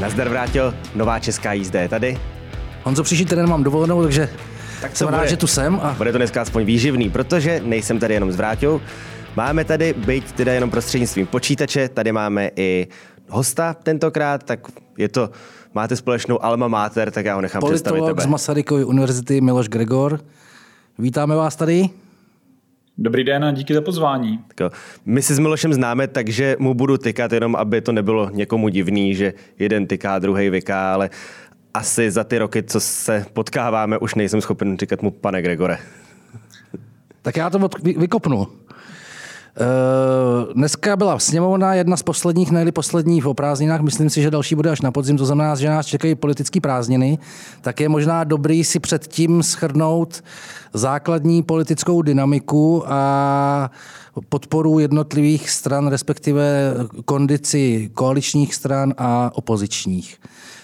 Nazdar vrátil, nová česká jízda je tady. Honzo, příští týden mám dovolenou, takže tak jsem bude, rád, že tu jsem. A... Bude to dneska aspoň výživný, protože nejsem tady jenom s Vráťou. Máme tady, byť teda jenom prostřednictvím počítače, tady máme i hosta tentokrát, tak je to, máte společnou alma mater, tak já ho nechám Politolog představit tebe. z Masarykovy univerzity Miloš Gregor. Vítáme vás tady. Dobrý den a díky za pozvání. Tak jo. My si s Milošem známe, takže mu budu tykat jenom, aby to nebylo někomu divný, že jeden tyká, druhý vyká, ale asi za ty roky, co se potkáváme, už nejsem schopen říkat mu pane Gregore. Tak já to vykopnu. Uh, dneska byla sněmovna, jedna z posledních, nejli posledních v prázdninách. Myslím si, že další bude až na podzim, to znamená, že nás čekají politické prázdniny. Tak je možná dobrý si předtím schrnout základní politickou dynamiku a podporu jednotlivých stran, respektive kondici koaličních stran a opozičních.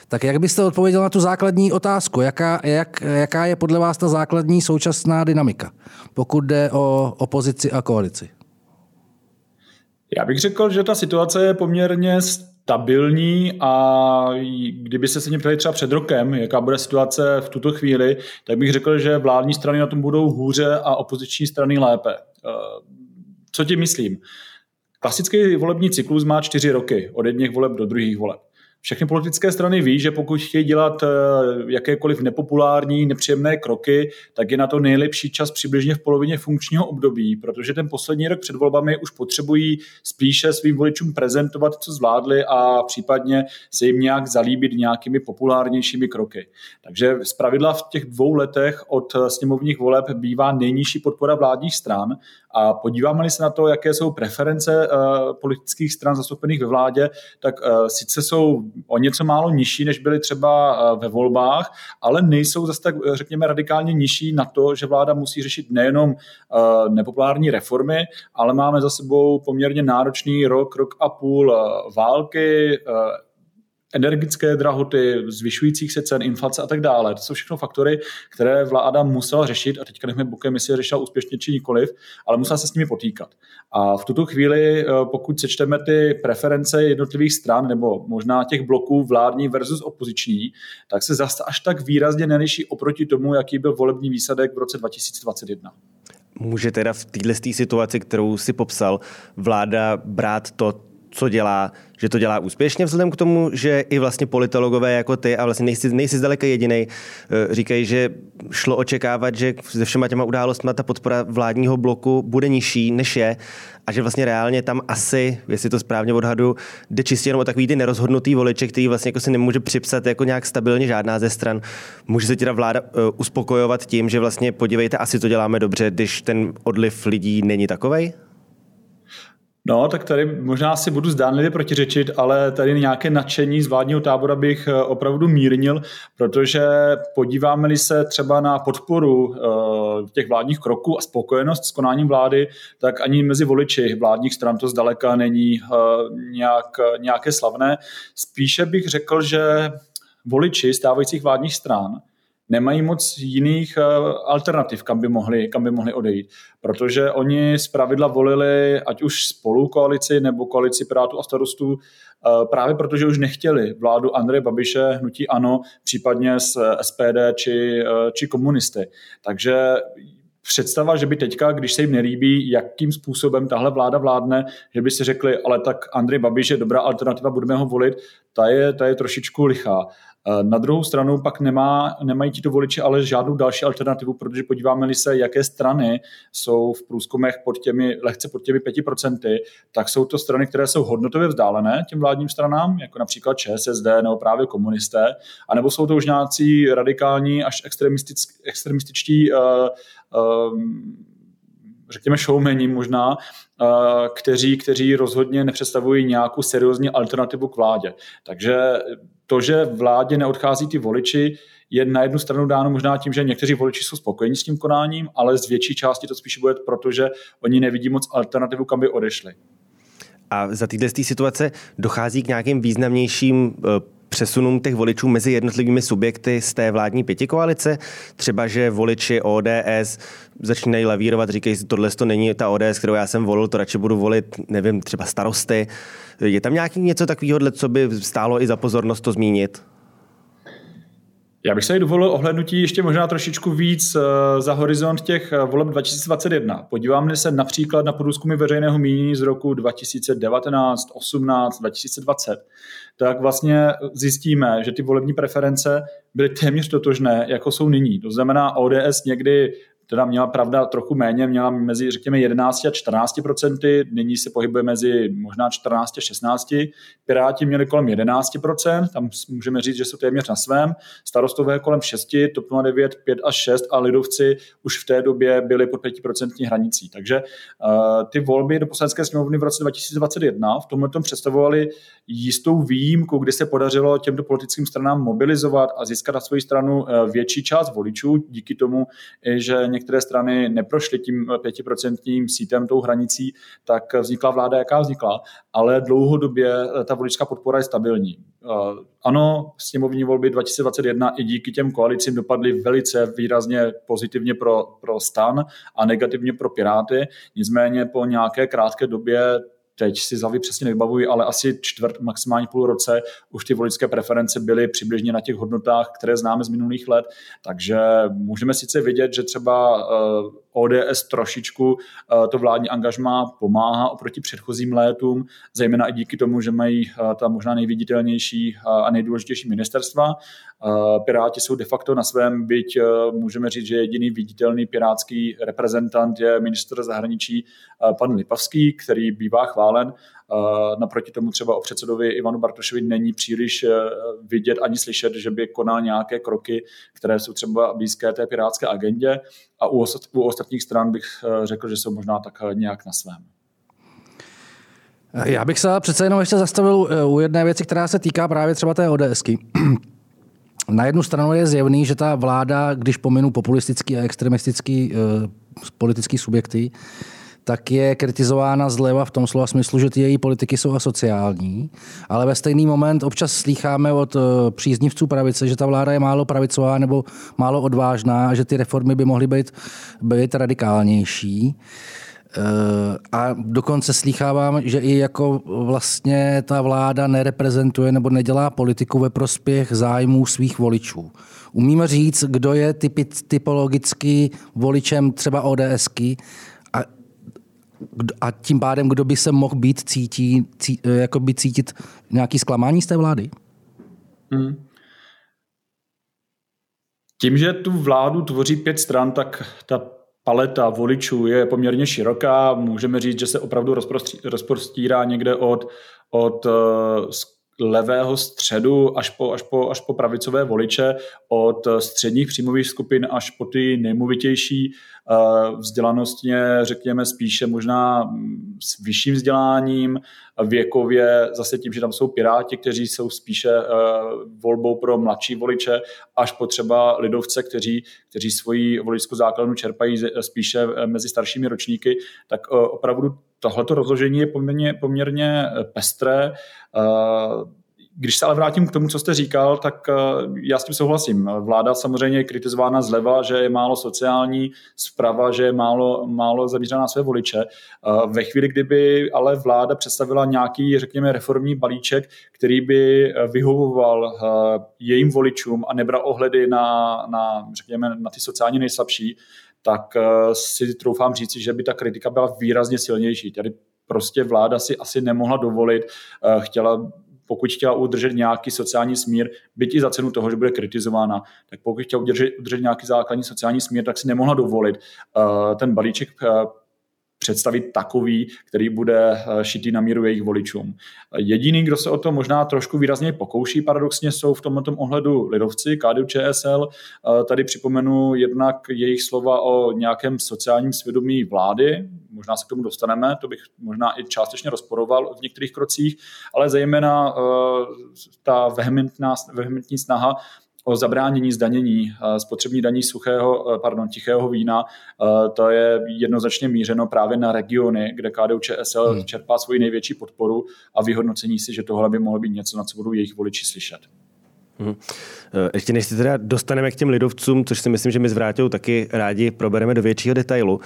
Tak jak byste odpověděl na tu základní otázku? Jaká, jak, jaká je podle vás ta základní současná dynamika, pokud jde o opozici a koalici? Já bych řekl, že ta situace je poměrně stabilní a kdyby se se mě ptali třeba před rokem, jaká bude situace v tuto chvíli, tak bych řekl, že vládní strany na tom budou hůře a opoziční strany lépe. Eh, co tím myslím? Klasický volební cyklus má čtyři roky, od jedných voleb do druhých voleb. Všechny politické strany ví, že pokud chtějí dělat eh, jakékoliv nepopulární, nepříjemné kroky, tak je na to nejlepší čas přibližně v polovině funkčního období, protože ten poslední rok před volbami už potřebují spíše svým voličům prezentovat, co zvládli a případně se jim nějak zalíbit nějakými populárnějšími kroky. Takže z pravidla v těch dvou letech od sněmovních voleb bývá nejnižší podpora vládních stran a podíváme-li se na to, jaké jsou preference uh, politických stran zastoupených ve vládě, tak uh, sice jsou o něco málo nižší, než byly třeba uh, ve volbách, ale nejsou zase tak, řekněme, radikálně nižší na to, že vláda musí řešit nejenom nepopulární reformy, ale máme za sebou poměrně náročný rok, rok a půl války, energické drahoty, zvyšujících se cen, inflace a tak dále. To jsou všechno faktory, které vláda musela řešit a teďka nevíme bokem, jestli je řešila úspěšně či nikoliv, ale musela se s nimi potýkat. A v tuto chvíli, eh, pokud sečteme ty preference jednotlivých stran nebo možná těch bloků vládní versus opoziční, tak se zase až tak výrazně neliší oproti tomu, jaký byl volební výsledek v roce 2021. Může teda v této situaci, kterou si popsal, vláda brát to, co dělá, že to dělá úspěšně vzhledem k tomu, že i vlastně politologové jako ty a vlastně nejsi, nejsi zdaleka jediný, eh, říkají, že šlo očekávat, že se všema těma událostmi ta podpora vládního bloku bude nižší, než je a že vlastně reálně tam asi, jestli to správně odhadu, jde čistě jenom o takový ty nerozhodnutý voliče, který vlastně jako si nemůže připsat jako nějak stabilně žádná ze stran. Může se teda vláda uh, uspokojovat tím, že vlastně podívejte, asi to děláme dobře, když ten odliv lidí není takovej? No, tak tady možná si budu zdánlivě protiřečit, ale tady nějaké nadšení z vládního tábora bych eh, opravdu mírnil, protože podíváme-li se třeba na podporu eh, těch vládních kroků a spokojenost s konáním vlády, tak ani mezi voliči vládních stran to zdaleka není eh, nějak, nějaké slavné. Spíše bych řekl, že voliči stávajících vládních stran nemají moc jiných eh, alternativ, kam by mohli, kam by mohli odejít. Protože oni z pravidla volili ať už spolu koalici nebo koalici Pirátů a starostů eh, právě protože už nechtěli vládu Andreje Babiše, hnutí ANO, případně s SPD či, eh, či komunisty. Takže představa, že by teďka, když se jim nelíbí, jakým způsobem tahle vláda vládne, že by si řekli, ale tak Andrej Babiš je dobrá alternativa, budeme ho volit, ta je, ta je trošičku lichá. Eh, na druhou stranu pak nemá, nemají tito voliči ale žádnou další alternativu, protože podíváme-li se, jaké strany jsou v průzkumech pod těmi, lehce pod těmi 5%, tak jsou to strany, které jsou hodnotově vzdálené těm vládním stranám, jako například ČSSD nebo právě komunisté, anebo jsou to už nějací radikální až extremističtí uh, uh, řekněme showmeni možná, kteří, kteří rozhodně nepředstavují nějakou seriózní alternativu k vládě. Takže to, že vládě neodchází ty voliči, je na jednu stranu dáno možná tím, že někteří voliči jsou spokojení s tím konáním, ale z větší části to spíš bude, protože oni nevidí moc alternativu, kam by odešli. A za této situace dochází k nějakým významnějším eh, přesunům těch voličů mezi jednotlivými subjekty z té vládní pětikoalice? Třeba, že voliči ODS začínají lavírovat, říkají si, tohle to není ta ODS, kterou já jsem volil, to radši budu volit, nevím, třeba starosty. Je tam nějaký něco takového, co by stálo i za pozornost to zmínit? Já bych se dovolil ohlednutí ještě možná trošičku víc eh, za horizont těch eh, voleb 2021. Podíváme se například na průzkumy veřejného mínění z roku 2019, 18, 2020, tak vlastně zjistíme, že ty volební preference byly téměř totožné, jako jsou nyní. To znamená, ODS někdy teda měla pravda trochu méně, měla mezi, řekněme, 11 a 14 procenty, nyní se pohybuje mezi možná 14 a 16. Piráti měli kolem 11% tam můžeme říct, že jsou téměř na svém, starostové kolem 6, TOP 09 5 až 6 a lidovci už v té době byli pod 5% hranicí. Takže uh, ty volby do poslanecké sněmovny v roce 2021 v tomhle tom představovaly jistou výjimku, kdy se podařilo těmto politickým stranám mobilizovat a získat na svoji stranu uh, větší část voličů díky tomu, že některé strany neprošly tím pětiprocentním sítem, tou hranicí, tak vznikla vláda, jaká vznikla, ale dlouhodobě ta voličská podpora je stabilní. Ano, sněmovní volby 2021 i díky těm koalicím dopadly velice výrazně pozitivně pro, pro stan a negativně pro Piráty. Nicméně po nějaké krátké době teď si zavy přesně nevybavuji, ale asi čtvrt, maximálně půl roce už ty voličské preference byly přibližně na těch hodnotách, které známe z minulých let, takže můžeme sice vidět, že třeba eh, ODS trošičku eh, to vládní angažma pomáhá oproti předchozím létům, zejména i díky tomu, že mají eh, ta možná nejviditelnější a nejdůležitější ministerstva. Piráti jsou de facto na svém, byť můžeme říct, že jediný viditelný pirátský reprezentant je minister zahraničí pan Lipavský, který bývá chválen. Naproti tomu třeba o předsedovi Ivanu Bartošovi není příliš vidět ani slyšet, že by konal nějaké kroky, které jsou třeba blízké té pirátské agendě a u, ostatních stran bych řekl, že jsou možná tak nějak na svém. Já bych se přece jenom ještě zastavil u jedné věci, která se týká právě třeba té ODSky. Na jednu stranu je zjevný, že ta vláda, když pominu populistický a extremistický uh, politický subjekty, tak je kritizována zleva v tom slova smyslu, že ty její politiky jsou asociální, ale ve stejný moment občas slýcháme od eh, příznivců pravice, že ta vláda je málo pravicová nebo málo odvážná, že ty reformy by mohly být, být radikálnější. Eh, a dokonce slýchávám, že i jako vlastně ta vláda nereprezentuje nebo nedělá politiku ve prospěch zájmů svých voličů. Umíme říct, kdo je typy, typologicky voličem třeba ODSky a tím pádem, kdo by se mohl být cítí, cí, jako by cítit nějaký zklamání z té vlády? Hmm. Tím, že tu vládu tvoří pět stran, tak ta paleta voličů je poměrně široká. Můžeme říct, že se opravdu rozprostírá někde od, od eh, levého středu až po, až, po, až po pravicové voliče, od středních příjmových skupin až po ty nejmovitější eh, vzdělanostně, řekněme spíše možná s vyšším vzděláním, věkově, zase tím, že tam jsou piráti, kteří jsou spíše eh, volbou pro mladší voliče, až po třeba lidovce, kteří, kteří svoji voličskou základnu čerpají spíše eh, mezi staršími ročníky, tak opravdu tohleto rozložení je poměrně, poměrně pestré. Když se ale vrátím k tomu, co jste říkal, tak eh, já s tím souhlasím. Vláda samozřejmě je kritizována zleva, že je málo sociální, zprava, že je málo, málo zaměřená na své voliče. Eh, ve chvíli, kdyby ale vláda představila nějaký, řekněme, reformní balíček, který by eh, vyhovoval jejím voličům a nebral ohledy na, na, řekněme, na ty sociálně nejslabší, tak si troufám říci, že by ta kritika byla výrazně silnější. Tady prostě vláda si asi nemohla dovolit, chtěla pokud chtěla udržet nějaký sociální smír, byť i za cenu toho, že bude kritizována, tak pokud chtěla udržet, udržet nějaký základní sociální smír, tak si nemohla dovolit uh, ten balíček uh, představit takový, který bude eh, šitý na míru jejich voličům. Jediný, kdo se o to možná trošku výrazně pokouší, paradoxně jsou v tomto ohledu lidovci, KDU ČSL. Eh, tady připomenu jednak jejich slova o nějakém sociálním svědomí vlády, možná se k tomu dostaneme, to bych možná i částečně rozporoval v některých krocích, ale zejména eh, ta vehementní snaha o zabránění zdanění eh, spotřební daní suchého, eh, pardon, tichého vína, eh, to je jednoznačně mířeno právě na regiony, kde KDU ČSL hmm. čerpá svoji největší podporu a vyhodnocení si, že tohle by mohlo být něco, na co budou jejich voliči slyšet. Hmm. Ještě než se teda dostaneme k těm lidovcům, což si myslím, že my s Vrátou taky rádi probereme do většího detailu.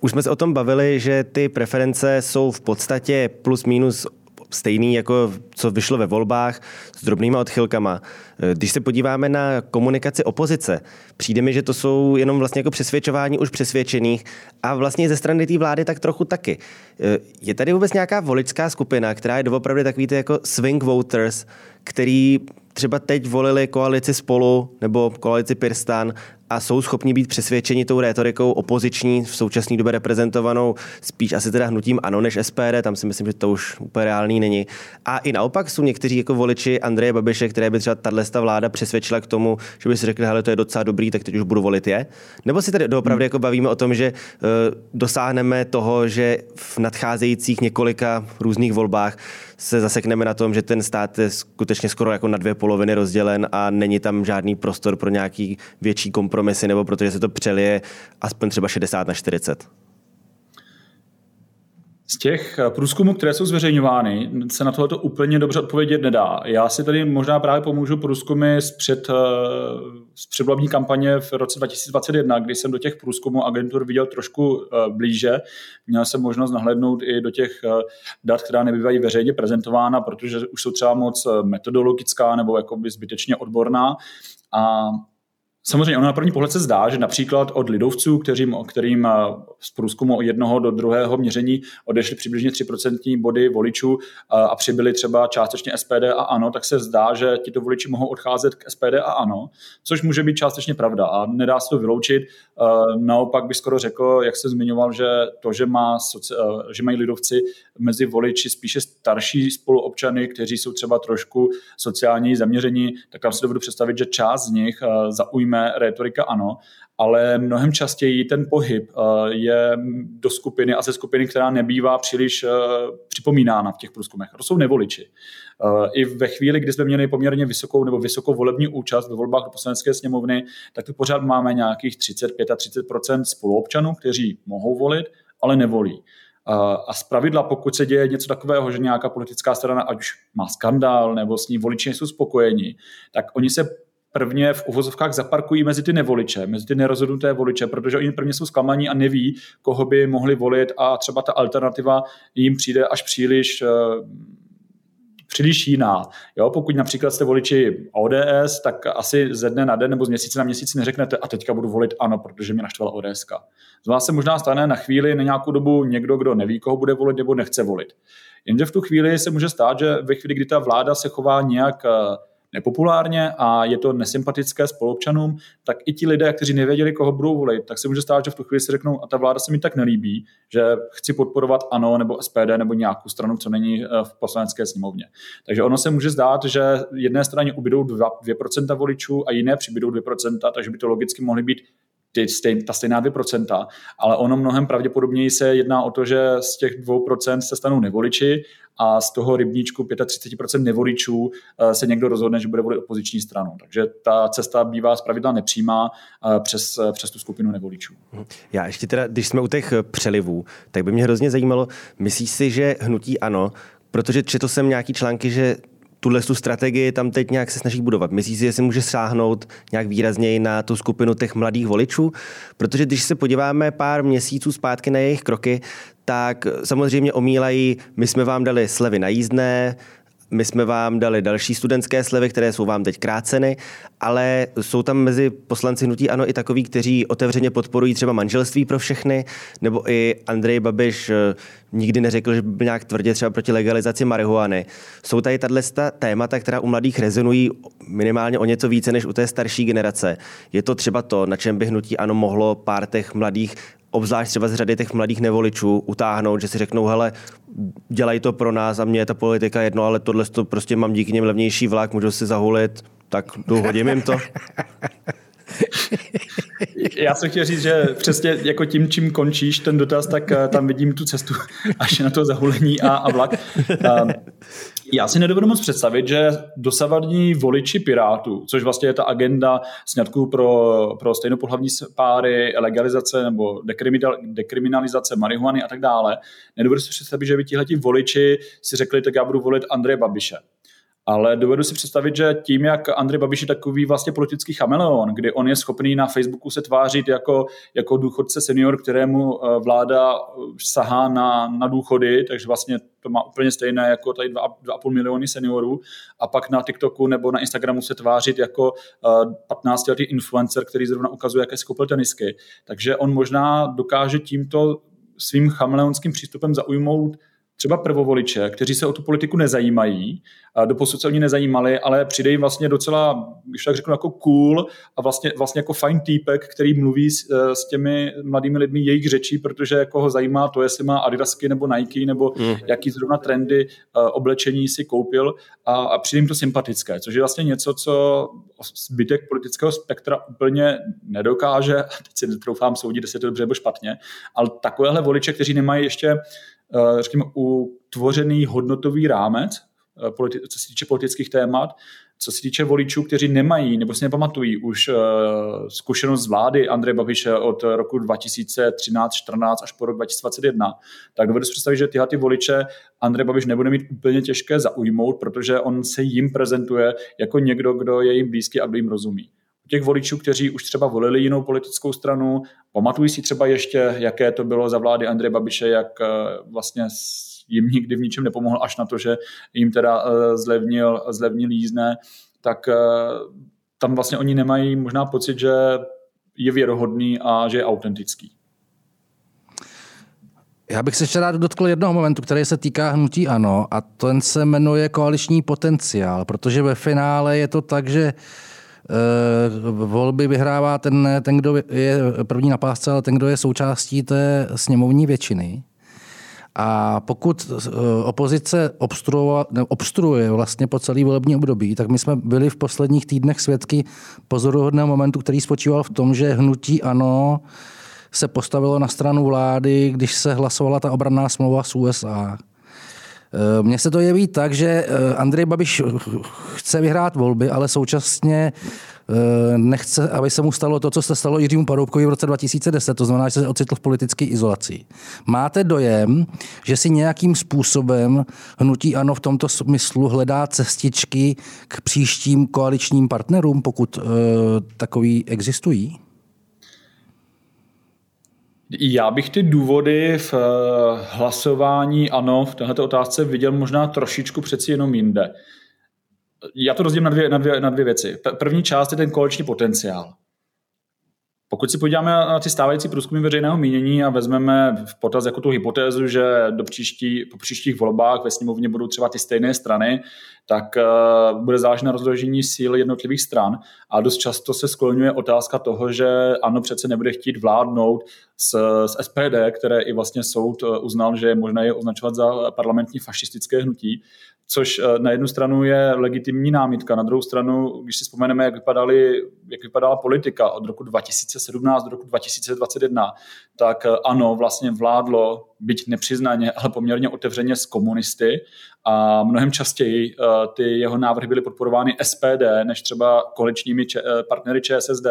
Už jsme se o tom bavili, že ty preference jsou v podstatě plus minus stejný, jako co vyšlo ve volbách, s drobnýma odchylkama. Eh, když se podíváme na komunikaci opozice, přijde mi, že to jsou jenom vlastně jako přesvědčování už přesvědčených a vlastně ze strany té vlády tak trochu taky. Eh, je tady vůbec nějaká voličská skupina, která je doopravdy takový ty jako swing voters, který třeba teď volili koalici spolu nebo koalici Pirstan a jsou schopni být přesvědčeni tou rétorikou opoziční, v současné době reprezentovanou spíš asi teda hnutím ANO než SPD, tam si myslím, že to už úplně reálný není. A i naopak jsou někteří jako voliči Andreje Babiše, které by třeba tato vláda přesvědčila k tomu, že by si řekli, hele, to je docela dobrý, tak teď už budu volit je. Nebo si tady doopravdy hmm. jako bavíme o tom, že uh, dosáhneme toho, že v nadcházejících několika různých volbách se zasekneme na tom, že ten stát je skutečně skoro jako na dvě poloviny rozdělen a není tam žádný prostor pro nějaký větší kompromisy nebo protože se to přelije aspoň třeba 60 na 40. Z těch eh, průzkumů, které jsou zveřejňovány, se na tohle úplně dobře odpovědět nedá. Já si tady možná právě pomůžu průzkumy z, před, eh, z předvolební kampaně v roce 2021, kdy jsem do těch průzkumů agentur viděl trošku eh, blíže. Měl jsem možnost nahlédnout i do těch dat, která nebývají veřejně prezentována, protože už jsou třeba moc metodologická nebo jakoby zbytečně odborná. A Samozřejmě ono na první pohled se zdá, že například od lidovců, kterým, kterým eh, z průzkumu od jednoho do druhého měření odešly přibližně 3% body voličů eh, a přibyly třeba částečně SPD a ANO, tak se zdá, že tito voliči mohou odcházet k SPD a ANO, což může být částečně pravda a nedá se to vyloučit. Eh, naopak bych skoro řekl, jak se zmiňoval, že to, že, má, že mají lidovci mezi voliči spíše starší spoluobčany, kteří jsou třeba trošku sociálně zaměření, tak tam si dovedu představit, že část z nich zaujme řekněme, retorika ano, ale mnohem častěji ten pohyb eh, je do skupiny a ze skupiny, která nebývá příliš eh, připomínána v těch průzkumech. To jsou nevoliči. Eh, I ve chvíli, kdy jsme měli poměrně vysokou nebo vysokou volební účast ve volbách do poslanecké sněmovny, tak tu pořád máme nějakých 35 a 30 spoluobčanů, kteří mohou volit, ale nevolí. A z pravidla, pokud se děje něco takového, že nějaká politická strana, ať už má skandál nebo s ní voliči nejsou spokojeni, tak oni se prvně v uvozovkách zaparkují mezi ty nevoliče, mezi ty nerozhodnuté voliče, protože oni prvně jsou zklamaní a neví, koho by mohli volit a třeba ta alternativa jim přijde až příliš eh, příliš jiná. Jo, pokud například jste voliči ODS, tak asi ze dne na den nebo z měsíce na měsíc neřeknete a teďka budu volit ano, protože mě naštvala ODS. Z vás se možná stane na chvíli, na nějakou dobu někdo, kdo neví, koho bude volit nebo nechce volit. Jenže v tu chvíli se může stát, že ve chvíli, kdy ta vláda se chová nějak eh, nepopulárně a je to nesympatické spolupčanům, tak i ti lidé, kteří nevěděli, koho budou volit, tak se může stát, že v tu chvíli si řeknou, a ta vláda se mi tak nelíbí, že chci podporovat ANO nebo SPD nebo nějakou stranu, co není eh, v poslanecké sněmovně. Takže ono se může zdát, že jedné straně ubydou 2%, 2% voličů a jiné přibydou 2%, takže by to logicky mohly být ty stejn, ta stejná 2%, ale ono mnohem pravděpodobněji se jedná o to, že z těch 2% se stanou nevoliči a z toho rybníčku 35% nevoličů eh, se někdo rozhodne, že bude volit opoziční stranu. Takže ta cesta bývá zpravidla nepřímá eh, přes, eh, přes tu skupinu nevoličů. Mhm. Já ještě teda, když jsme u těch přelivů, tak by mě hrozně zajímalo, myslíš si, že hnutí ano, protože četl jsem nějaký články, že tuhle tu strategii tam teď nějak se snaží budovat. Myslíš si, že se může sáhnout nějak výrazněji na tu skupinu těch mladých voličů? Protože když se podíváme pár měsíců zpátky na jejich kroky, tak samozřejmě omílají, my jsme vám dali slevy na jízdné, my jsme vám dali další studentské slevy, které jsou vám teď kráceny, ale jsou tam mezi poslanci hnutí ano i takový, kteří otevřeně podporují třeba manželství pro všechny, nebo i Andrej Babiš eh, nikdy neřekl, že by byl nějak tvrdě třeba proti legalizaci marihuany. Jsou tady tato témata, která u mladých rezonují minimálně o něco více než u té starší generace. Je to třeba to, na čem by hnutí ano mohlo pár těch mladých obzvlášť třeba z řady těch mladých nevoličů utáhnout, že si řeknou, hele, dělají to pro nás a mě je ta politika jedno, ale tohle to prostě mám díky něm levnější vlak, můžu si zahulit, tak jdu, hodím jim to. Já jsem chtěl říct, že přesně jako tím, čím končíš ten dotaz, tak eh, tam vidím tu cestu až na to zahulení a, a vlak. Ehm, já si nedovedu moc představit, že dosavadní voliči Pirátů, což vlastně je ta agenda sňatků pro, pro stejnopohlavní páry, legalizace nebo dekriminalizace marihuany a tak dále, nedovedu si představit, že by tihleti voliči si řekli, tak já budu volit Andreje Babiše. Ale dovedu si představit, že tím, jak Andrej Babiš je takový vlastně politický chameleon, kdy on je schopný na Facebooku se tvářit jako, jako důchodce senior, kterému eh, vláda sahá na, na důchody, takže vlastně to má úplně stejné jako tady 2,5 miliony seniorů a pak na TikToku nebo na Instagramu se tvářit jako 15-letý eh, influencer, který zrovna ukazuje, jaké skopil tenisky. Takže on možná dokáže tímto svým chameleonským přístupem zaujmout třeba prvovoliče, kteří se o tu politiku nezajímají, doposud se oni nezajímali, ale přijde jim vlastně docela, když tak řeknu, jako cool a vlastně, vlastně jako fajn týpek, který mluví s, eh, s těmi mladými lidmi jejich řečí, protože jako ho zajímá to, jestli má Adidasky nebo Nike nebo mm. jaký zrovna trendy uh, oblečení si koupil a, a přijde jim to sympatické, což je vlastně něco, co zbytek politického spektra úplně nedokáže, teď si troufám soudit, jestli je to dobře nebo špatně, ale takovéhle voliče, kteří nemají ještě řekněme, utvořený hodnotový rámec, eh, co se týče politických témat, co se týče voličů, kteří nemají nebo si nepamatují už uh, zkušenost z vlády Andreje Babiše od roku 2013-14 až po rok 2021, tak dovedu si představit, že tyhle ty voliče Andrej Babiš nebude mít úplně těžké zaujmout, protože on se jim prezentuje jako někdo, kdo je jim blízký a kdo jim rozumí těch voličů, kteří už třeba volili jinou politickou stranu, pamatují si třeba ještě, jaké to bylo za vlády Andreje Babiše, jak eh, vlastně jim nikdy v ničem nepomohl, až na to, že jim teda eh, zlevnil, zlevnil jízdné, tak eh, tam vlastně oni nemají možná pocit, že je věrohodný a že je autentický. Já bych se ještě rád dotkl jednoho momentu, který se týká hnutí ANO a ten se jmenuje koaliční potenciál, protože ve finále je to tak, že Eh, volby vyhrává ten, ten, kdo je první na pásce, ale ten, kdo je součástí té sněmovní většiny. A pokud eh, opozice obstruuje vlastně po celý volební období, tak my jsme byli v posledních týdnech svědky pozoruhodného momentu, který spočíval v tom, že hnutí ANO se postavilo na stranu vlády, když se hlasovala ta obranná smlouva s USA. Eh, mně se to jeví tak, že eh, Andrej Babiš chce vyhrát volby, ale současně eh, nechce, aby se mu stalo to, co se stalo Jiřímu Paroubkovi v roce 2010, to znamená, že se ocitl v politické izolaci. Máte dojem, že si nějakým způsobem hnutí ano v tomto smyslu hledá cestičky k příštím koaličním partnerům, pokud uh, takový existují? Já bych ty důvody v eh, hlasování ano v této otázce viděl možná trošičku přeci jenom jinde. Já to rozdělím na dvě, na dvě, na dvě věci. První část je ten koleční potenciál. Pokud si podíváme na ty stávající průzkumy veřejného mínění a vezmeme v potaz jako tu hypotézu, že do příští, po příštích volbách ve sněmovně budou třeba ty stejné strany, tak uh, bude záležet na rozložení síl jednotlivých stran a dost často se skloňuje otázka toho, že ano, přece nebude chtít vládnout s, s SPD, které i vlastně soud eh, uznal, že je možné je označovat za parlamentní fašistické hnutí, což eh, na jednu stranu je legitimní námitka, na druhou stranu, když si vzpomeneme, jak, vypadaly, jak vypadala politika od roku 2017 do roku 2021, tak ano, vlastně vládlo byť nepřiznaně, ale poměrně otevřeně s komunisty a mnohem častěji uh, ty jeho návrhy byly podporovány SPD než třeba koaličními če- eh, partnery ČSSD,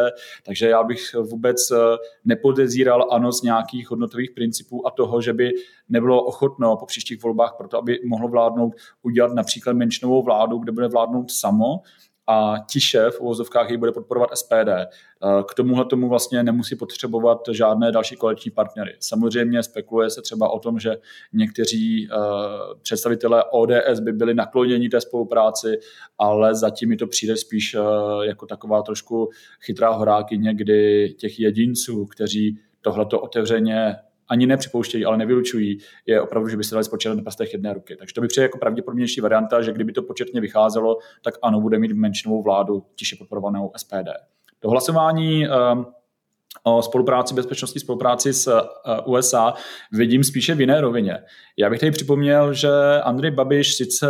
takže já bych vůbec uh, nepodezíral ANO z nějakých hodnotových principů a toho, že by nebylo ochotno po příštích volbách proto, aby mohlo vládnout, udělat například menšinovou vládu, kde bude vládnout samo, a tiše v uvozovkách ji bude podporovat SPD. Eh, k tomuhle tomu vlastně nemusí potřebovat žádné další koaliční partnery. Samozřejmě spekuluje se třeba o tom, že někteří eh, představitelé ODS by byli nakloněni té spolupráci, ale zatím mi to přijde spíš eh, jako taková trošku chytrá horákyně, kdy těch jedinců, kteří tohleto otevřeně ani nepřipouštějí, ale nevylučují, je opravdu, že by se dali spočítat na prstech jedné ruky. Takže to by přijde jako pravděpodobnější varianta, že kdyby to početně vycházelo, tak ano, bude mít menšinovou vládu tiše podporovanou SPD. Do hlasování um, o spolupráci, bezpečnostní spolupráci s uh, USA vidím spíše v jiné rovině. Já bych tady připomněl, že Andrej Babiš sice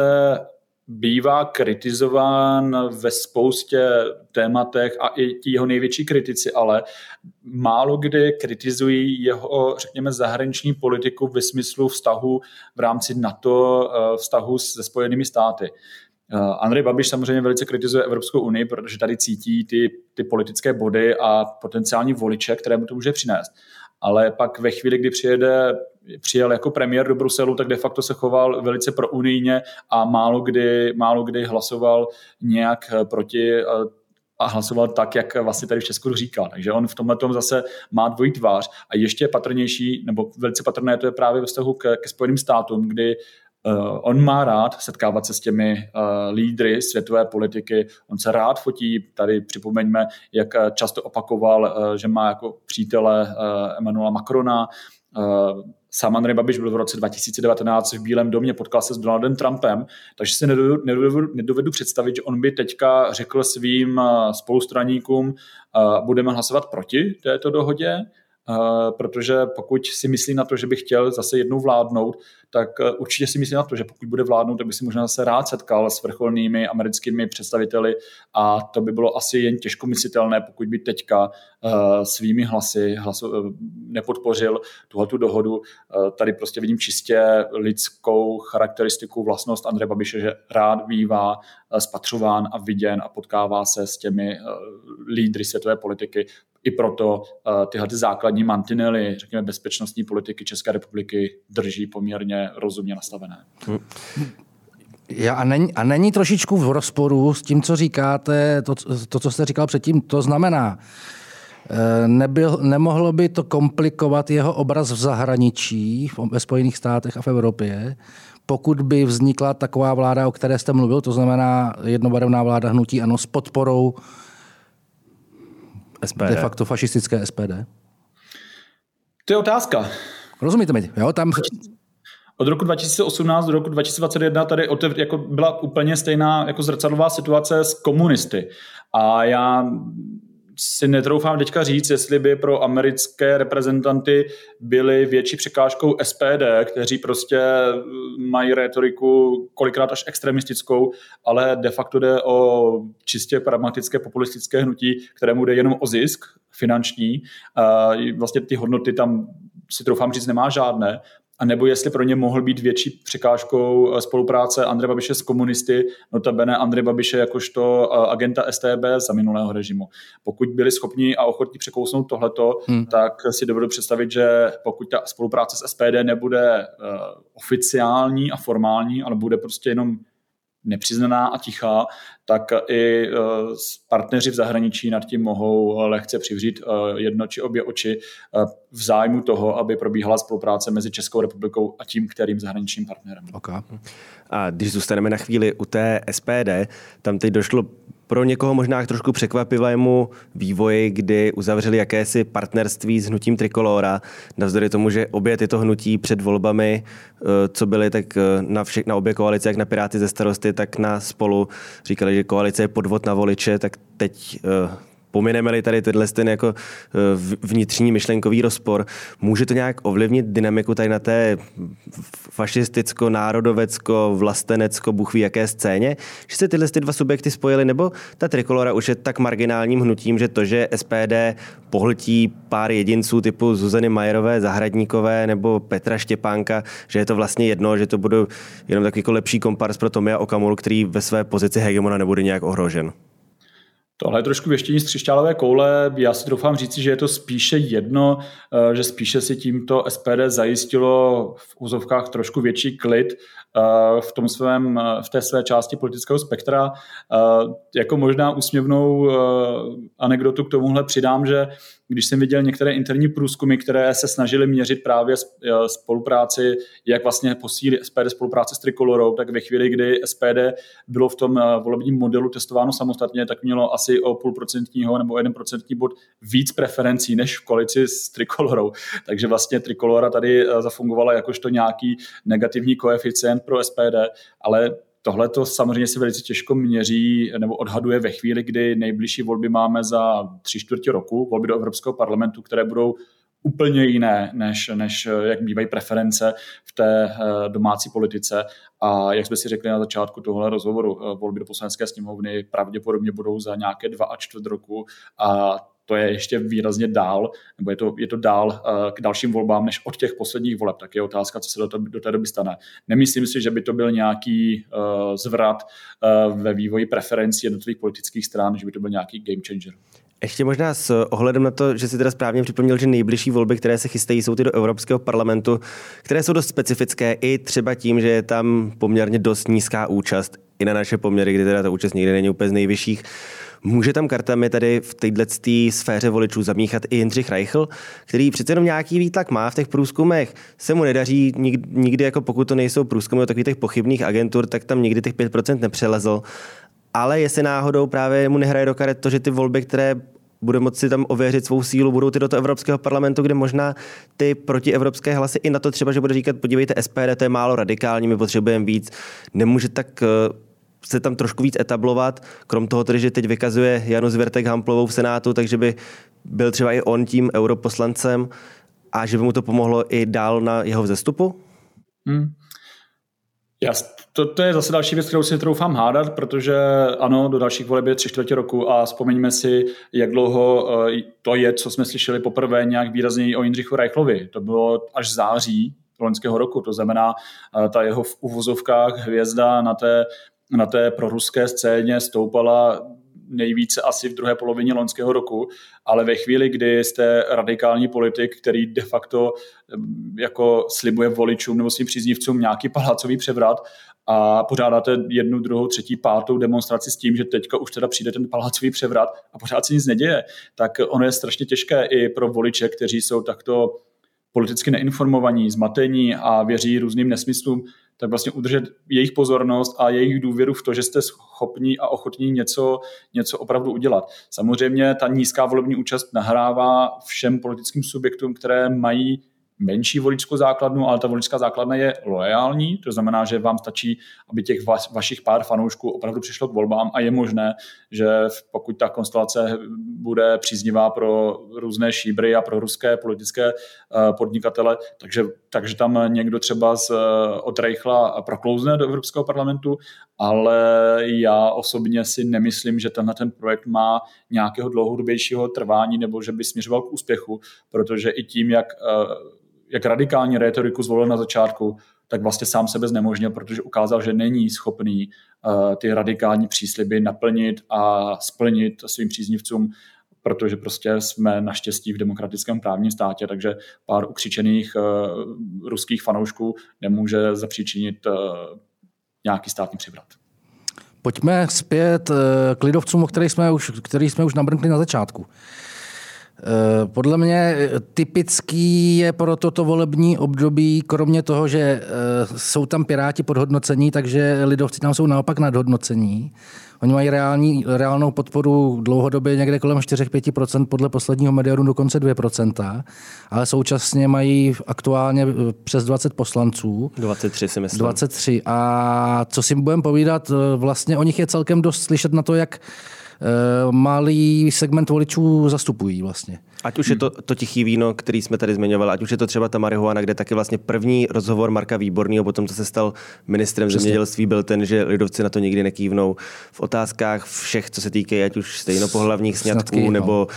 bývá kritizován ve spoustě tématech a i ti jeho největší kritici, ale málo kdy kritizují jeho, řekněme, zahraniční politiku ve smyslu vztahu v rámci NATO, eh, vztahu se Spojenými státy. Eh, Andrej Babiš samozřejmě velice kritizuje Evropskou unii, protože tady cítí ty, ty politické body a potenciální voliče, které mu to může přinést. Ale pak ve chvíli, kdy přijede přijel jako premiér do Bruselu, tak de facto se choval velice pro unijně a málo kdy, málo kdy hlasoval nějak proti a hlasoval tak, jak vlastně tady v Česku říkal. Takže on v tomhle tom zase má dvojí tvář. A ještě patrnější, nebo velice patrné to je právě ve vztahu ke, ke Spojeným státům, kdy Uh, on má rád setkávat se s těmi uh, lídry světové politiky, on se rád fotí, tady připomeňme, jak často opakoval, uh, že má jako přítele uh, Emmanuela Macrona, uh, Sám Andrej Babiš byl v roce 2019 v Bílém domě, potkal se s Donaldem Trumpem, takže si nedovedu, nedovedu, nedovedu představit, že on by teďka řekl svým spolustraníkům, budeme hlasovat proti této dohodě, protože pokud si myslí na to, že by chtěl zase jednou vládnout, tak eh, určitě si myslím na to, že pokud bude vládnout, tak by si možná se rád setkal s vrcholnými americkými představiteli a to by bylo asi jen těžko myslitelné, pokud by teďka uh, svými hlasy hlasu, nepodpořil tuhletu dohodu. Uh, tady prostě vidím čistě lidskou charakteristiku, vlastnost Andreje Babiše, že rád bývá spatřován a viděn a potkává se s těmi lídry světové politiky. I proto tyhle ty základní mantinely, řekněme, bezpečnostní politiky České republiky drží poměrně rozumně nastavené. Já, a, není, a není trošičku v rozporu s tím, co říkáte, to, to co jste říkal předtím, to znamená, eh, nebyl, nemohlo by to komplikovat jeho obraz v zahraničí, ve Spojených státech a v Evropě, pokud by vznikla taková vláda, o které jste mluvil, to znamená jednobarevná vláda hnutí ano s podporou SPD. de facto fašistické SPD? To je otázka. Rozumíte mi? Jo, tam od roku 2018 do roku 2021 tady otev, jako byla úplně stejná jako zrcadlová situace s komunisty. A já si netroufám teďka říct, jestli by pro americké reprezentanty byly větší překážkou SPD, kteří prostě mají retoriku kolikrát až extremistickou, ale de facto jde o čistě pragmatické populistické hnutí, kterému jde jenom o zisk finanční. Vlastně ty hodnoty tam si troufám říct nemá žádné a nebo jestli pro ně mohl být větší překážkou eh, spolupráce Andreje Babiše s komunisty, notabene Andrej Babiše jakožto eh, agenta STB za minulého režimu. Pokud byli schopni a ochotní překousnout tohleto, hmm. tak si dovedu představit, že pokud ta spolupráce s SPD nebude uh, oficiální a formální, ale bude prostě jenom nepřiznaná a tichá, tak i e, partneři v zahraničí nad tím mohou lehce přivřít e, jedno či obě oči v zájmu toho, aby probíhala spolupráce mezi Českou republikou a tím, kterým zahraničním partnerem. Okay. A když zůstaneme na chvíli u té SPD, tam teď došlo pro někoho možná trošku překvapivému vývoji, kdy uzavřeli jakési partnerství s hnutím Trikolora, navzdory tomu, že obě tyto hnutí před volbami, eh, co byly, tak eh, na, vše, na obě koalice, jak na Piráty ze starosty, tak na spolu říkali, že koalice je podvod na voliče, tak teď eh, pomineme-li tady tenhle ten jako eh, vnitřní myšlenkový rozpor, může to nějak ovlivnit dynamiku tady na té fašisticko, národovecko, vlastenecko, buchví jaké scéně, že se tyhle ty dva subjekty spojily, nebo ta trikolora už je tak marginálním hnutím, že to, že SPD pohltí pár jedinců typu Zuzany Majerové, Zahradníkové nebo Petra Štěpánka, že je to vlastně jedno, že to budou jenom takový jako lepší kompars pro Tomia Okamuru, který ve své pozici hegemona nebude nějak ohrožen. Tohle je trošku věštění z křišťálové koule. Já si doufám říci, že je to spíše jedno, eh, že spíše si tímto SPD zajistilo v úzovkách trošku větší klid v, tom svém, v té své části politického spektra. Eh, jako možná úsměvnou anekdotu k tomuhle přidám, že když jsem viděl některé interní průzkumy, které se snažily měřit právě eh, spolupráci, jak vlastně posílí SPD spolupráce s Trikolorou, tak ve chvíli, kdy SPD bylo v tom eh, volebním modelu testováno samostatně, tak mělo asi o půl procentního nebo jeden procentní bod víc preferencí než v koalici s Trikolorou. Takže vlastně Trikolora tady eh, zafungovala jakožto nějaký negativní koeficient pro SPD, ale Tohle to samozřejmě se velice těžko měří nebo odhaduje ve chvíli, kdy nejbližší volby máme za tři čtvrtě roku, volby do Evropského parlamentu, které budou úplně jiné, než, než jak bývají preference v té eh, domácí politice. A jak jsme si řekli na začátku tohle rozhovoru, eh, volby do poslanecké sněmovny pravděpodobně budou za nějaké dva a čtvrt roku a to je ještě výrazně dál, nebo je to, je to dál eh, k dalším volbám než od těch posledních voleb, tak je otázka, co se do, to, do té doby stane. Nemyslím si, že by to byl nějaký uh, zvrat uh, ve vývoji preferencí jednotlivých politických stran, že by to byl nějaký game changer. Ještě možná s ohledem na to, že si teda správně připomněl, že nejbližší volby, které se chystají, jsou ty do Evropského parlamentu, které jsou dost specifické i třeba tím, že je tam poměrně dost nízká účast i na naše poměry, kdy teda ta účast nikdy není úplně z nejvyšších. Může tam kartami tady v této sféře voličů zamíchat i Jindřich Reichl, který přece jenom nějaký výtlak má v těch průzkumech. Se mu nedaří nikdy, nikdy jako pokud to nejsou průzkumy o takových těch pochybných agentur, tak tam nikdy těch 5% nepřelezl. Ale jestli náhodou právě mu nehraje do karet to, že ty volby, které bude moci tam ověřit svou sílu, budou ty do toho Evropského parlamentu, kde možná ty protievropské hlasy i na to třeba, že bude říkat, podívejte, SPD, to je málo radikální, my potřebujeme víc. Nemůže tak eh, se tam trošku víc etablovat, krom toho tedy, že teď vykazuje Janu Zvertek Hamplovou v Senátu, takže by byl třeba i on tím europoslancem a že by mu to pomohlo i dál na jeho vzestupu? Hmm. Já, to, to je zase další věc, kterou si troufám hádat, protože ano, do dalších voleb je tři čtvrtě roku a vzpomeňme si, jak dlouho eh, to je, co jsme slyšeli poprvé nějak výrazněji o Jindřichu Reichlovi. To bylo až září loňského roku, to znamená eh, ta jeho v uvozovkách hvězda na té na té proruské scéně stoupala nejvíce asi v druhé polovině loňského roku, ale ve chvíli, kdy jste radikální politik, který de facto jako slibuje voličům nebo svým příznivcům nějaký palácový převrat a pořádáte jednu, druhou, třetí, pátou demonstraci s tím, že teďka už teda přijde ten palácový převrat a pořád se nic neděje, tak ono je strašně těžké i pro voliče, kteří jsou takto politicky neinformovaní, zmatení a věří různým nesmyslům, tak vlastně udržet jejich pozornost a jejich důvěru v to, že jste schopní a ochotní něco, něco opravdu udělat. Samozřejmě ta nízká volební účast nahrává všem politickým subjektům, které mají menší voličskou základnu, ale ta voličská základna je loajální, to znamená, že vám stačí, aby těch va, vašich pár fanoušků opravdu přišlo k volbám a je možné, že pokud ta konstelace bude příznivá pro různé šíbry a pro ruské politické uh, podnikatele, takže, takže tam někdo třeba z, uh, od proklouzne do Evropského parlamentu, ale já osobně si nemyslím, že tenhle ten projekt má nějakého dlouhodobějšího trvání nebo že by směřoval k úspěchu, protože i tím, jak uh, jak radikální retoriku zvolil na začátku, tak vlastně sám sebe znemožnil, protože ukázal, že není schopný uh, ty radikální přísliby naplnit a splnit svým příznivcům, protože prostě jsme naštěstí v demokratickém právním státě, takže pár ukřičených uh, ruských fanoušků nemůže zapříčinit uh, nějaký státní přivrat. Pojďme zpět k lidovcům, o kterých jsme už, který jsme už nabrnkli na začátku. Eh, podle mě eh, typický je pro toto volební období, kromě toho, že eh, jsou tam piráti podhodnocení, takže lidovci tam jsou naopak nadhodnocení. Oni mají reální, reálnou podporu dlouhodobě někde kolem 4-5%, podle posledního medianu dokonce 2%, ale současně mají aktuálně přes 20 poslanců. 23 si myslím. 23. A co si budeme povídat, vlastně o nich je celkem dost slyšet na to, jak malý segment voličů zastupují vlastně. Ať už je to, to tichý víno, který jsme tady zmiňovali, ať už je to třeba ta marihuana, kde taky vlastně první rozhovor Marka Výborného, potom co se stal ministrem Přesně. zemědělství, byl ten, že lidovci na to nikdy nekývnou. V otázkách všech, co se týká ať už stejnopohlavních sňatků no. nebo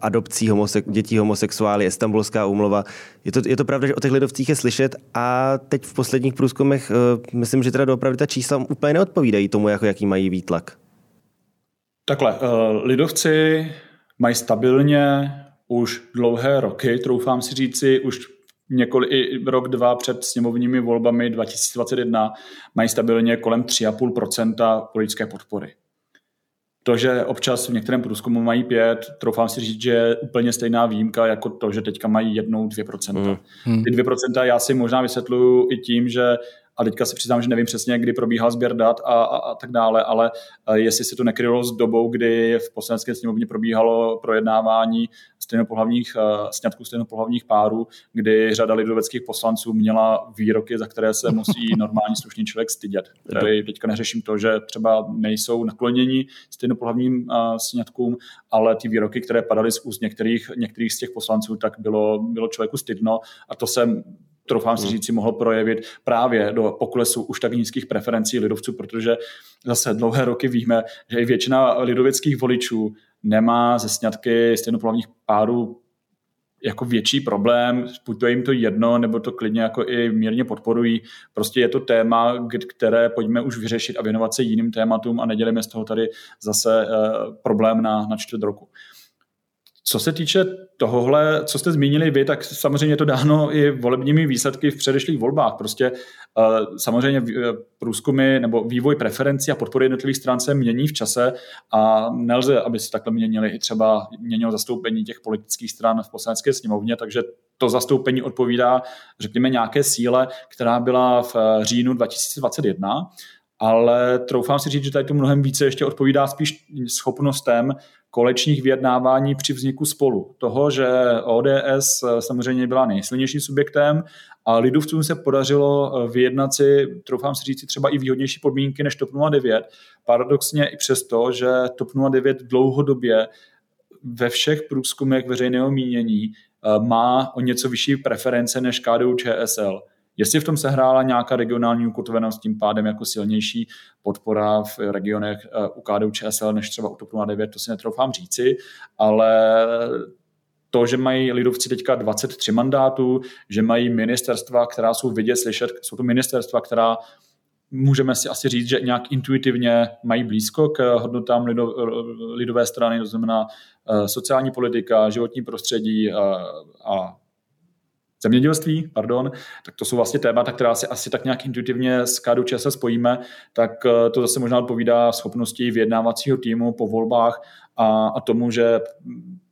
adopcí homose- dětí homosexuály, Istanbulská úmluva. Je to, je to pravda, že o těch lidovcích je slyšet a teď v posledních průzkumech uh, myslím, že teda opravdu ta čísla úplně neodpovídají tomu, jako jaký mají výtlak. Takhle, uh, lidovci mají stabilně už dlouhé roky, troufám si říci, už několik, i rok, dva před sněmovními volbami 2021 mají stabilně kolem 3,5% politické podpory. To, že občas v některém průzkumu mají pět, troufám si říct, že je úplně stejná výjimka jako to, že teďka mají jednou 2%. Mm. Ty 2% já si možná vysvětluju i tím, že a teďka se přiznám, že nevím přesně, kdy probíhal sběr dat a, a, a tak dále, ale eh, jestli se to nekrylo s dobou, kdy v poslanecké sněmovně probíhalo projednávání stejnopohlavních uh, sňatků stejnopohlavních párů, kdy řada lidoveckých poslanců měla výroky, za které se musí normální slušný člověk stydět. Tady teďka neřeším to, že třeba nejsou nakloněni stejnopohlavním uh, sňatkům, ale ty výroky, které padaly z úst některých, některých z těch poslanců, tak bylo, bylo člověku stydno a to jsem troufám si hmm. říct, si mohl projevit právě do poklesu už tak nízkých preferencí lidovců, protože zase dlouhé roky víme, že i většina lidoveckých voličů nemá ze sňatky stejnopohlavních párů jako větší problém, buď to jim to jedno, nebo to klidně jako i mírně podporují. Prostě je to téma, které pojďme už vyřešit a věnovat se jiným tématům a nedělíme z toho tady zase uh, problém na, na čtvrt roku. Co se týče tohohle, co jste zmínili vy, tak samozřejmě to dáno i volebními výsledky v předešlých volbách. Prostě uh, samozřejmě eh, průzkumy nebo vývoj preferencí a podpory jednotlivých stran se mění v čase a nelze, aby se takhle měnili i třeba měnilo zastoupení těch politických stran v poslanecké sněmovně, takže to zastoupení odpovídá, řekněme, nějaké síle, která byla v eh, říjnu 2021 ale troufám si říct, že tady to mnohem více ještě odpovídá spíš schopnostem kolečních vyjednávání při vzniku spolu. Toho, že ODS samozřejmě byla nejsilnějším subjektem a lidovcům se podařilo vyjednat si, troufám si říct, třeba i výhodnější podmínky než TOP 09. Paradoxně i přesto, že TOP 09 dlouhodobě ve všech průzkumech veřejného mínění eh, má o něco vyšší preference než KDU ČSL. Jestli v tom se hrála nějaká regionální ukotvenost, tím pádem jako silnější podpora v regionech eh, u KDU ČSL než třeba u TOP 09, to si netroufám říci, ale to, že mají lidovci teďka 23 mandátů, že mají ministerstva, která jsou vidět, slyšet, jsou to ministerstva, která můžeme si asi říct, že nějak intuitivně mají blízko k hodnotám lidové strany, to znamená eh, sociální politika, životní prostředí a, a zemědělství, pardon, tak to jsou vlastně témata, která si asi tak nějak intuitivně s KDU se spojíme, tak eh, to zase možná odpovídá schopnosti vyjednávacího týmu po volbách a, a tomu, že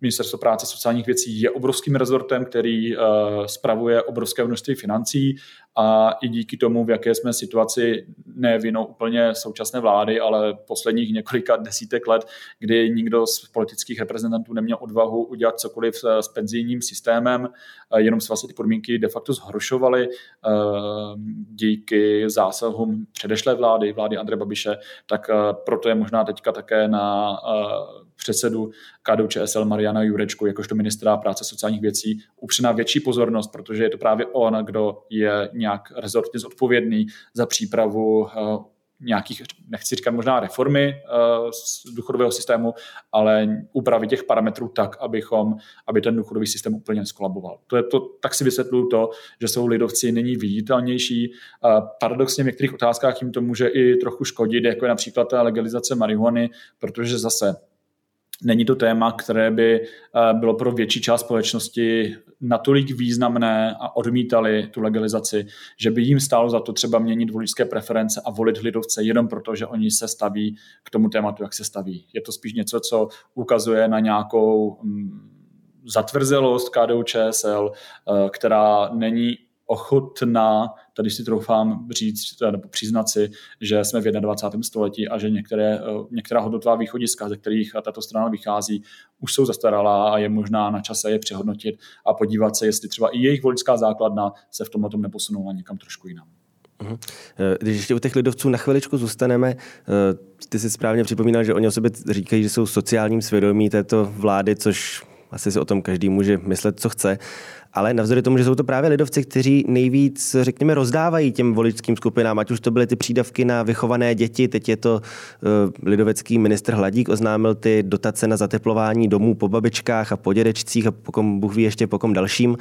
Ministerstvo práce a sociálních věcí je obrovským rezortem, který uh, spravuje obrovské množství financí a i díky tomu, v jaké jsme situaci, ne vinou úplně současné vlády, ale posledních několika desítek let, kdy nikdo z politických reprezentantů neměl odvahu udělat cokoliv s penzijním systémem, uh, jenom se vlastně ty podmínky de facto zhoršovaly uh, díky zásahům předešlé vlády, vlády Andreje Babiše, tak proto je možná teďka také na předsedu KDU ČSL Mariana Jurečku, jakožto ministra práce sociálních věcí, upřená větší pozornost, protože je to právě on, kdo je nějak rezortně zodpovědný za přípravu uh, nějakých, nechci říkat možná reformy uh, z důchodového systému, ale úpravy těch parametrů tak, abychom, aby ten důchodový systém úplně skolaboval. To je to, tak si vysvětluju to, že jsou lidovci nyní viditelnější. Uh, paradoxně v některých otázkách jim to může i trochu škodit, jako je například ta legalizace marihuany, protože zase Není to téma, které by eh, bylo pro větší část společnosti natolik významné a odmítali tu legalizaci, že by jim stálo za to třeba měnit voličské preference a volit lidovce jenom proto, že oni se staví k tomu tématu, jak se staví. Je to spíš něco, co ukazuje na nějakou mm, zatvrzelost KDU ČSL, eh, která není ochotná, tady si troufám říct, nebo přiznat si, že jsme v 21. století a že některé, eh, některá hodnotová východiska, ze kterých tato strana vychází, už jsou zastaralá a je možná na čase je přehodnotit a podívat se, jestli třeba i jejich voličská základna se v tomhle tom neposunula někam trošku jinam. Mhm. Eh, když ještě u těch lidovců na chviličku zůstaneme, eh, ty si správně připomínal, že oni o sobě říkají, že jsou sociálním svědomí této vlády, což asi si o tom každý může myslet, co chce ale navzdory tomu, že jsou to právě lidovci, kteří nejvíc, řekněme, rozdávají těm voličským skupinám, ať už to byly ty přídavky na vychované děti, teď je to uh, lidovecký ministr Hladík oznámil ty dotace na zateplování domů po babičkách a po dědečcích a pokom, Bůh ví ještě pokom dalším. Uh,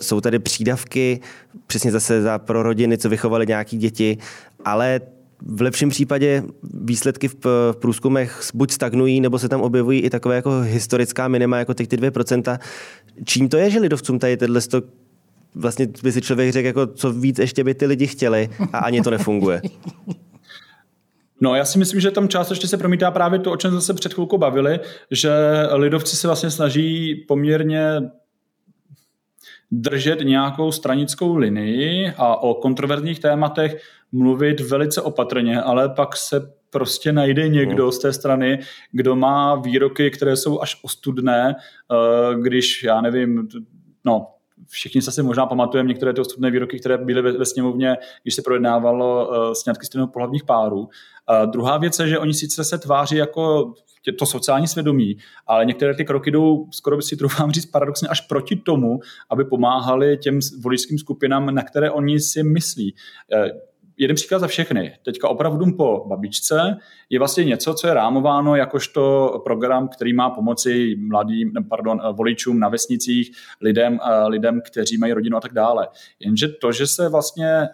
jsou tady přídavky, přesně zase za pro rodiny, co vychovali nějaký děti, ale v lepším případě výsledky v, průzkumech buď stagnují, nebo se tam objevují i takové jako historická minima, jako teď ty 2%. Čím to je, že lidovcům tady tenhle to vlastně by si člověk řekl, jako co víc ještě by ty lidi chtěli a ani to nefunguje? No, já si myslím, že tam částečně se promítá právě to, o čem jsme se před chvilkou bavili, že lidovci se vlastně snaží poměrně držet nějakou stranickou linii a o kontroverzních tématech mluvit velice opatrně, ale pak se prostě najde někdo hmm. z té strany, kdo má výroky, které jsou až ostudné, eh, když, já nevím, no, všichni se si možná pamatujeme některé ty ostudné výroky, které byly ve, ve sněmovně, když se projednávalo uh, sňatky pohlavních párů. Uh, druhá věc je, že oni sice se tváří jako to sociální svědomí, ale některé ty kroky jdou, skoro by si troufám říct, paradoxně až proti tomu, aby pomáhali těm voličským skupinám, na které oni si myslí. Uh, jeden příklad za všechny. Teďka opravdu po babičce je vlastně něco, co je rámováno jakožto program, který má pomoci mladým, pardon, voličům na vesnicích, lidem, lidem, kteří mají rodinu a tak dále. Jenže to, že se vlastně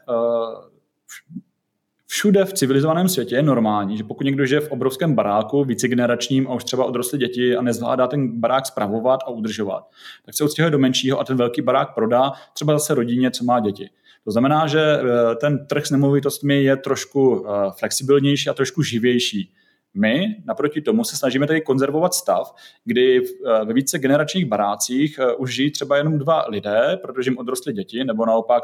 všude v civilizovaném světě je normální, že pokud někdo žije v obrovském baráku, vícegeneračním a už třeba odrostly děti a nezvládá ten barák spravovat a udržovat, tak se odstěhuje do menšího a ten velký barák prodá třeba zase rodině, co má děti. To znamená, že eh, ten trh s nemovitostmi je trošku eh, flexibilnější a trošku živější. My naproti tomu se snažíme tady konzervovat stav, kdy eh, ve více generačních barácích už žijí třeba jenom dva lidé, protože jim odrostly děti, nebo naopak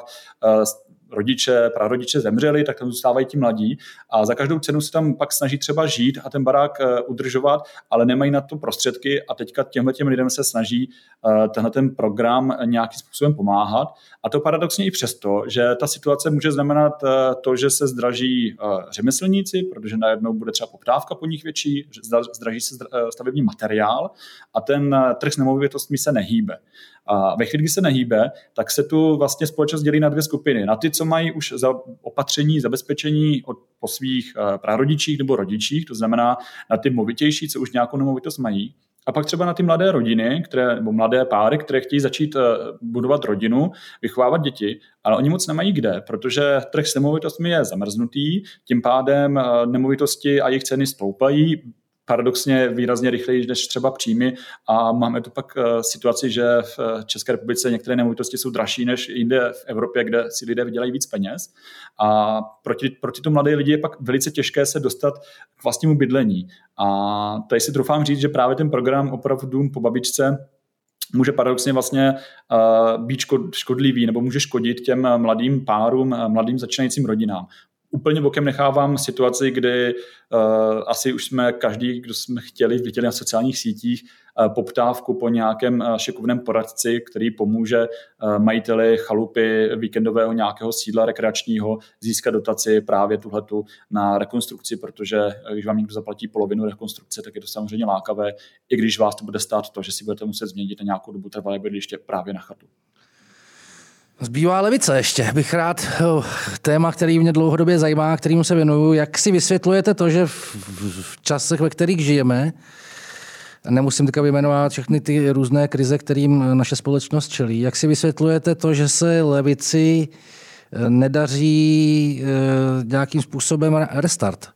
rodiče, prarodiče zemřeli, tak tam zůstávají ti mladí a za každou cenu se tam pak snaží třeba žít a ten barák eh, udržovat, ale nemají na to prostředky a teďka těmhle těm lidem se snaží eh, tenhle ten program nějakým způsobem pomáhat. A to paradoxně i přesto, že ta situace může znamenat eh, to, že se zdraží řemeslníci, protože najednou bude třeba poptávka po nich větší, zdraží se stavební materiál a ten trh s nemovitostmi se nehýbe. A ve chvíli, kdy se nehýbe, tak se tu vlastně společnost dělí na dvě skupiny. Na ty, co mají už za opatření, zabezpečení od, po svých uh, prarodičích nebo rodičích, to znamená na ty movitější, co už nějakou nemovitost mají, a pak třeba na ty mladé rodiny, které, nebo mladé páry, které chtějí začít uh, budovat rodinu, vychovávat děti, ale oni moc nemají kde, protože trh s nemovitostmi je zamrznutý, tím pádem uh, nemovitosti a jejich ceny stoupají, paradoxně výrazně rychleji než třeba příjmy a máme tu pak eh, situaci, že v eh, České republice některé nemovitosti jsou dražší než jinde v Evropě, kde si lidé vydělají víc peněz a proti, proti to mladé lidi je pak velice těžké se dostat k vlastnímu bydlení. A tady si troufám říct, že právě ten program opravdu dům po babičce může paradoxně vlastně uh, být škodlivý nebo může škodit těm mladým párům, mladým začínajícím rodinám. Úplně bokem nechávám situaci, kdy uh, asi už jsme každý, kdo jsme chtěli, viděli na sociálních sítích uh, poptávku po nějakém uh, šikovném poradci, který pomůže uh, majiteli chalupy víkendového nějakého sídla rekreačního získat dotaci právě tuhletu na rekonstrukci, protože když vám někdo zaplatí polovinu rekonstrukce, tak je to samozřejmě lákavé, i když vás to bude stát to, že si budete muset změnit na nějakou dobu trvalé bydliště právě na chatu. Zbývá levice ještě. Bych rád téma, který mě dlouhodobě zajímá, kterým se věnuju. Jak si vysvětlujete to, že v, časech, ve kterých žijeme, nemusím teďka vyjmenovat všechny ty různé krize, kterým naše společnost čelí, jak si vysvětlujete to, že se levici eh, nedaří e, nějakým způsobem restart?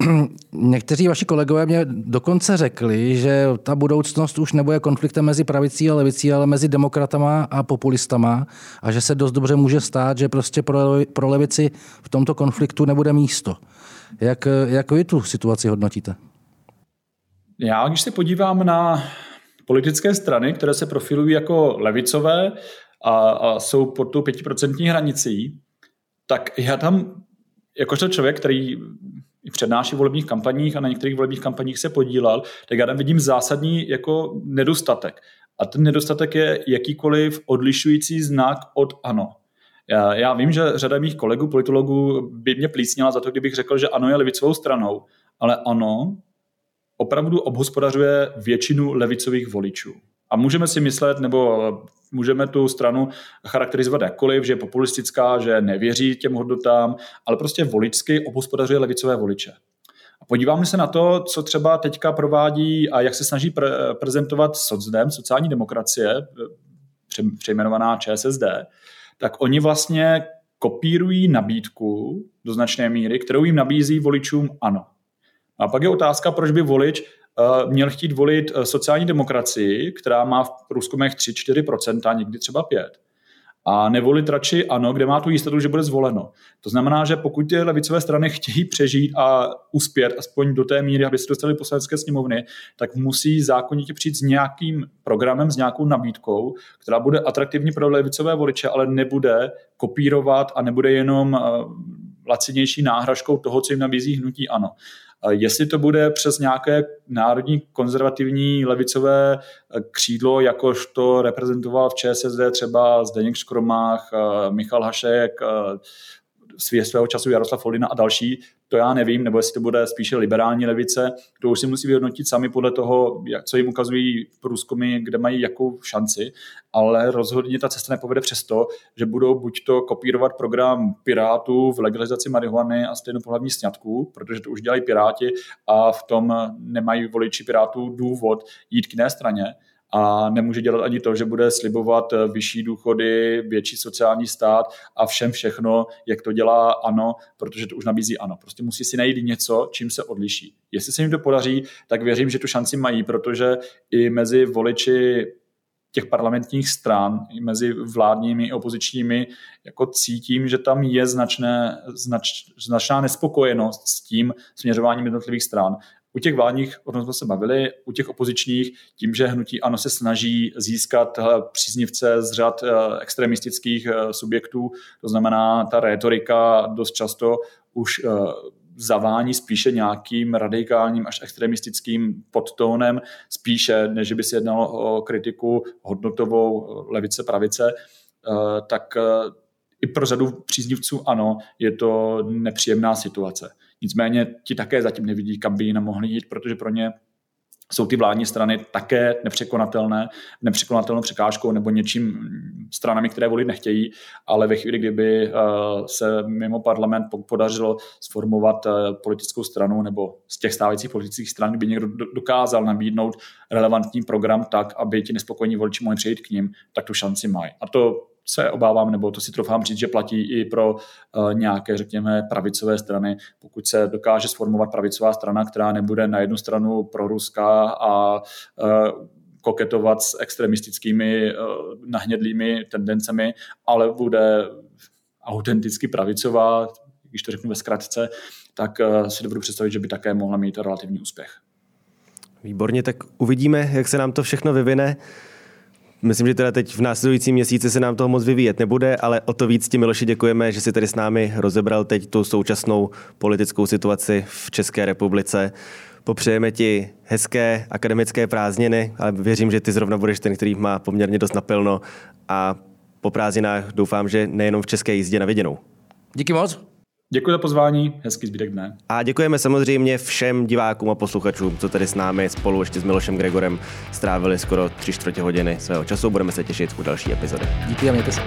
Někteří vaši kolegové mě dokonce řekli, že ta budoucnost už nebude konfliktem mezi pravicí a levicí, ale mezi demokratama a populistama a že se dost dobře může stát, že prostě pro levici v tomto konfliktu nebude místo. Jak, jak vy tu situaci hodnotíte? Já, když se podívám na politické strany, které se profilují jako levicové a, a jsou pod tu pětiprocentní hranicí, tak já tam jakožto člověk, který i přednáší volebních kampaních a na některých volebních kampaních se podílel, tak já tam vidím zásadní jako nedostatek. A ten nedostatek je jakýkoliv odlišující znak od ano. Já, já vím, že řada mých kolegů, politologů by mě plísnila za to, kdybych řekl, že ano je levicovou stranou, ale ano opravdu obhospodařuje většinu levicových voličů. A můžeme si myslet, nebo můžeme tu stranu charakterizovat jakkoliv, že je populistická, že nevěří těm hodnotám, ale prostě voličsky obhospodařuje levicové voliče. A podíváme se na to, co třeba teďka provádí a jak se snaží pre- prezentovat socdem, sociální demokracie, přejmenovaná ČSSD, tak oni vlastně kopírují nabídku do značné míry, kterou jim nabízí voličům ANO. A pak je otázka, proč by volič Eh, měl chtít volit eh, sociální demokracii, která má v průzkumech 3-4%, někdy třeba 5%, a nevolit radši ano, kde má tu jistotu, že bude zvoleno. To znamená, že pokud ty levicové strany chtějí přežít a uspět aspoň do té míry, aby se dostali do poslanecké sněmovny, tak musí zákonitě přijít s nějakým programem, s nějakou nabídkou, která bude atraktivní pro levicové voliče, ale nebude kopírovat a nebude jenom eh, lacinější náhražkou toho, co jim nabízí hnutí ano. Jestli to bude přes nějaké národní konzervativní levicové eh, křídlo, jakož to reprezentoval v ČSSD třeba Zdeněk Škromách, eh, Michal Hašek, eh, svého času Jaroslav Folina a další, to já nevím, nebo jestli to bude spíše liberální levice, to už si musí vyhodnotit sami podle toho, co jim ukazují průzkumy, kde mají jakou šanci, ale rozhodně ta cesta nepovede přesto, že budou buď to kopírovat program Pirátů v legalizaci marihuany a stejnopohlavní sňatků, protože to už dělají Piráti a v tom nemají voliči Pirátů důvod jít k jiné straně, a nemůže dělat ani to, že bude slibovat eh, vyšší důchody, větší sociální stát a všem všechno, jak to dělá ANO, protože to už nabízí ANO. Prostě musí si najít něco, čím se odliší. Jestli se jim to podaří, tak věřím, že tu šanci mají, protože i mezi voliči těch parlamentních stran, i mezi vládními i opozičními, jako cítím, že tam je značné, znač, značná nespokojenost s tím směřováním jednotlivých stran. U těch vládních, o tom jsme se bavili, u těch opozičních, tím, že hnutí ANO se snaží získat eh, příznivce z řad eh, extremistických eh, subjektů, to znamená, ta rétorika dost často už zavání spíše nějakým radikálním až extremistickým podtónem, spíše než by se jednalo o kritiku hodnotovou levice, pravice, tak i pro řadu příznivců ano, je to nepříjemná situace. Nicméně ti také zatím nevidí, kam by jinam mohli jít, protože pro ně jsou ty vládní strany také nepřekonatelné, nepřekonatelnou překážkou nebo něčím stranami, které volit nechtějí, ale ve chvíli, kdyby eh, se mimo parlament podařilo sformovat eh, politickou stranu nebo z těch stávajících politických stran, by někdo dokázal nabídnout relevantní program tak, aby ti nespokojení voliči mohli přejít k ním, tak tu šanci mají. A to se obávám, nebo to si trofám říct, že platí i pro uh, nějaké, řekněme, pravicové strany. Pokud se dokáže sformovat pravicová strana, která nebude na jednu stranu proruská a uh, koketovat s extremistickými uh, nahnědlými tendencemi, ale bude autenticky pravicová, když to řeknu ve zkratce, tak si dovedu představit, že by také mohla mít relativní úspěch. Výborně, tak uvidíme, jak se nám to všechno vyvine. Myslím, že teda teď v následujícím měsíci se nám toho moc vyvíjet nebude, ale o to víc ti Miloši děkujeme, že si tady s námi rozebral teď tu současnou politickou situaci v České republice. Popřejeme ti hezké akademické prázdniny, ale věřím, že ty zrovna budeš ten, který má poměrně dost napilno a po prázdninách doufám, že nejenom v české jízdě na viděnou. Díky moc. Děkuji za pozvání, hezký zbytek dne. A děkujeme samozřejmě všem divákům a posluchačům, co tady s námi spolu ještě s Milošem Gregorem strávili skoro tři čtvrtě hodiny svého času. Budeme se těšit u další epizody. Díky a mějte se.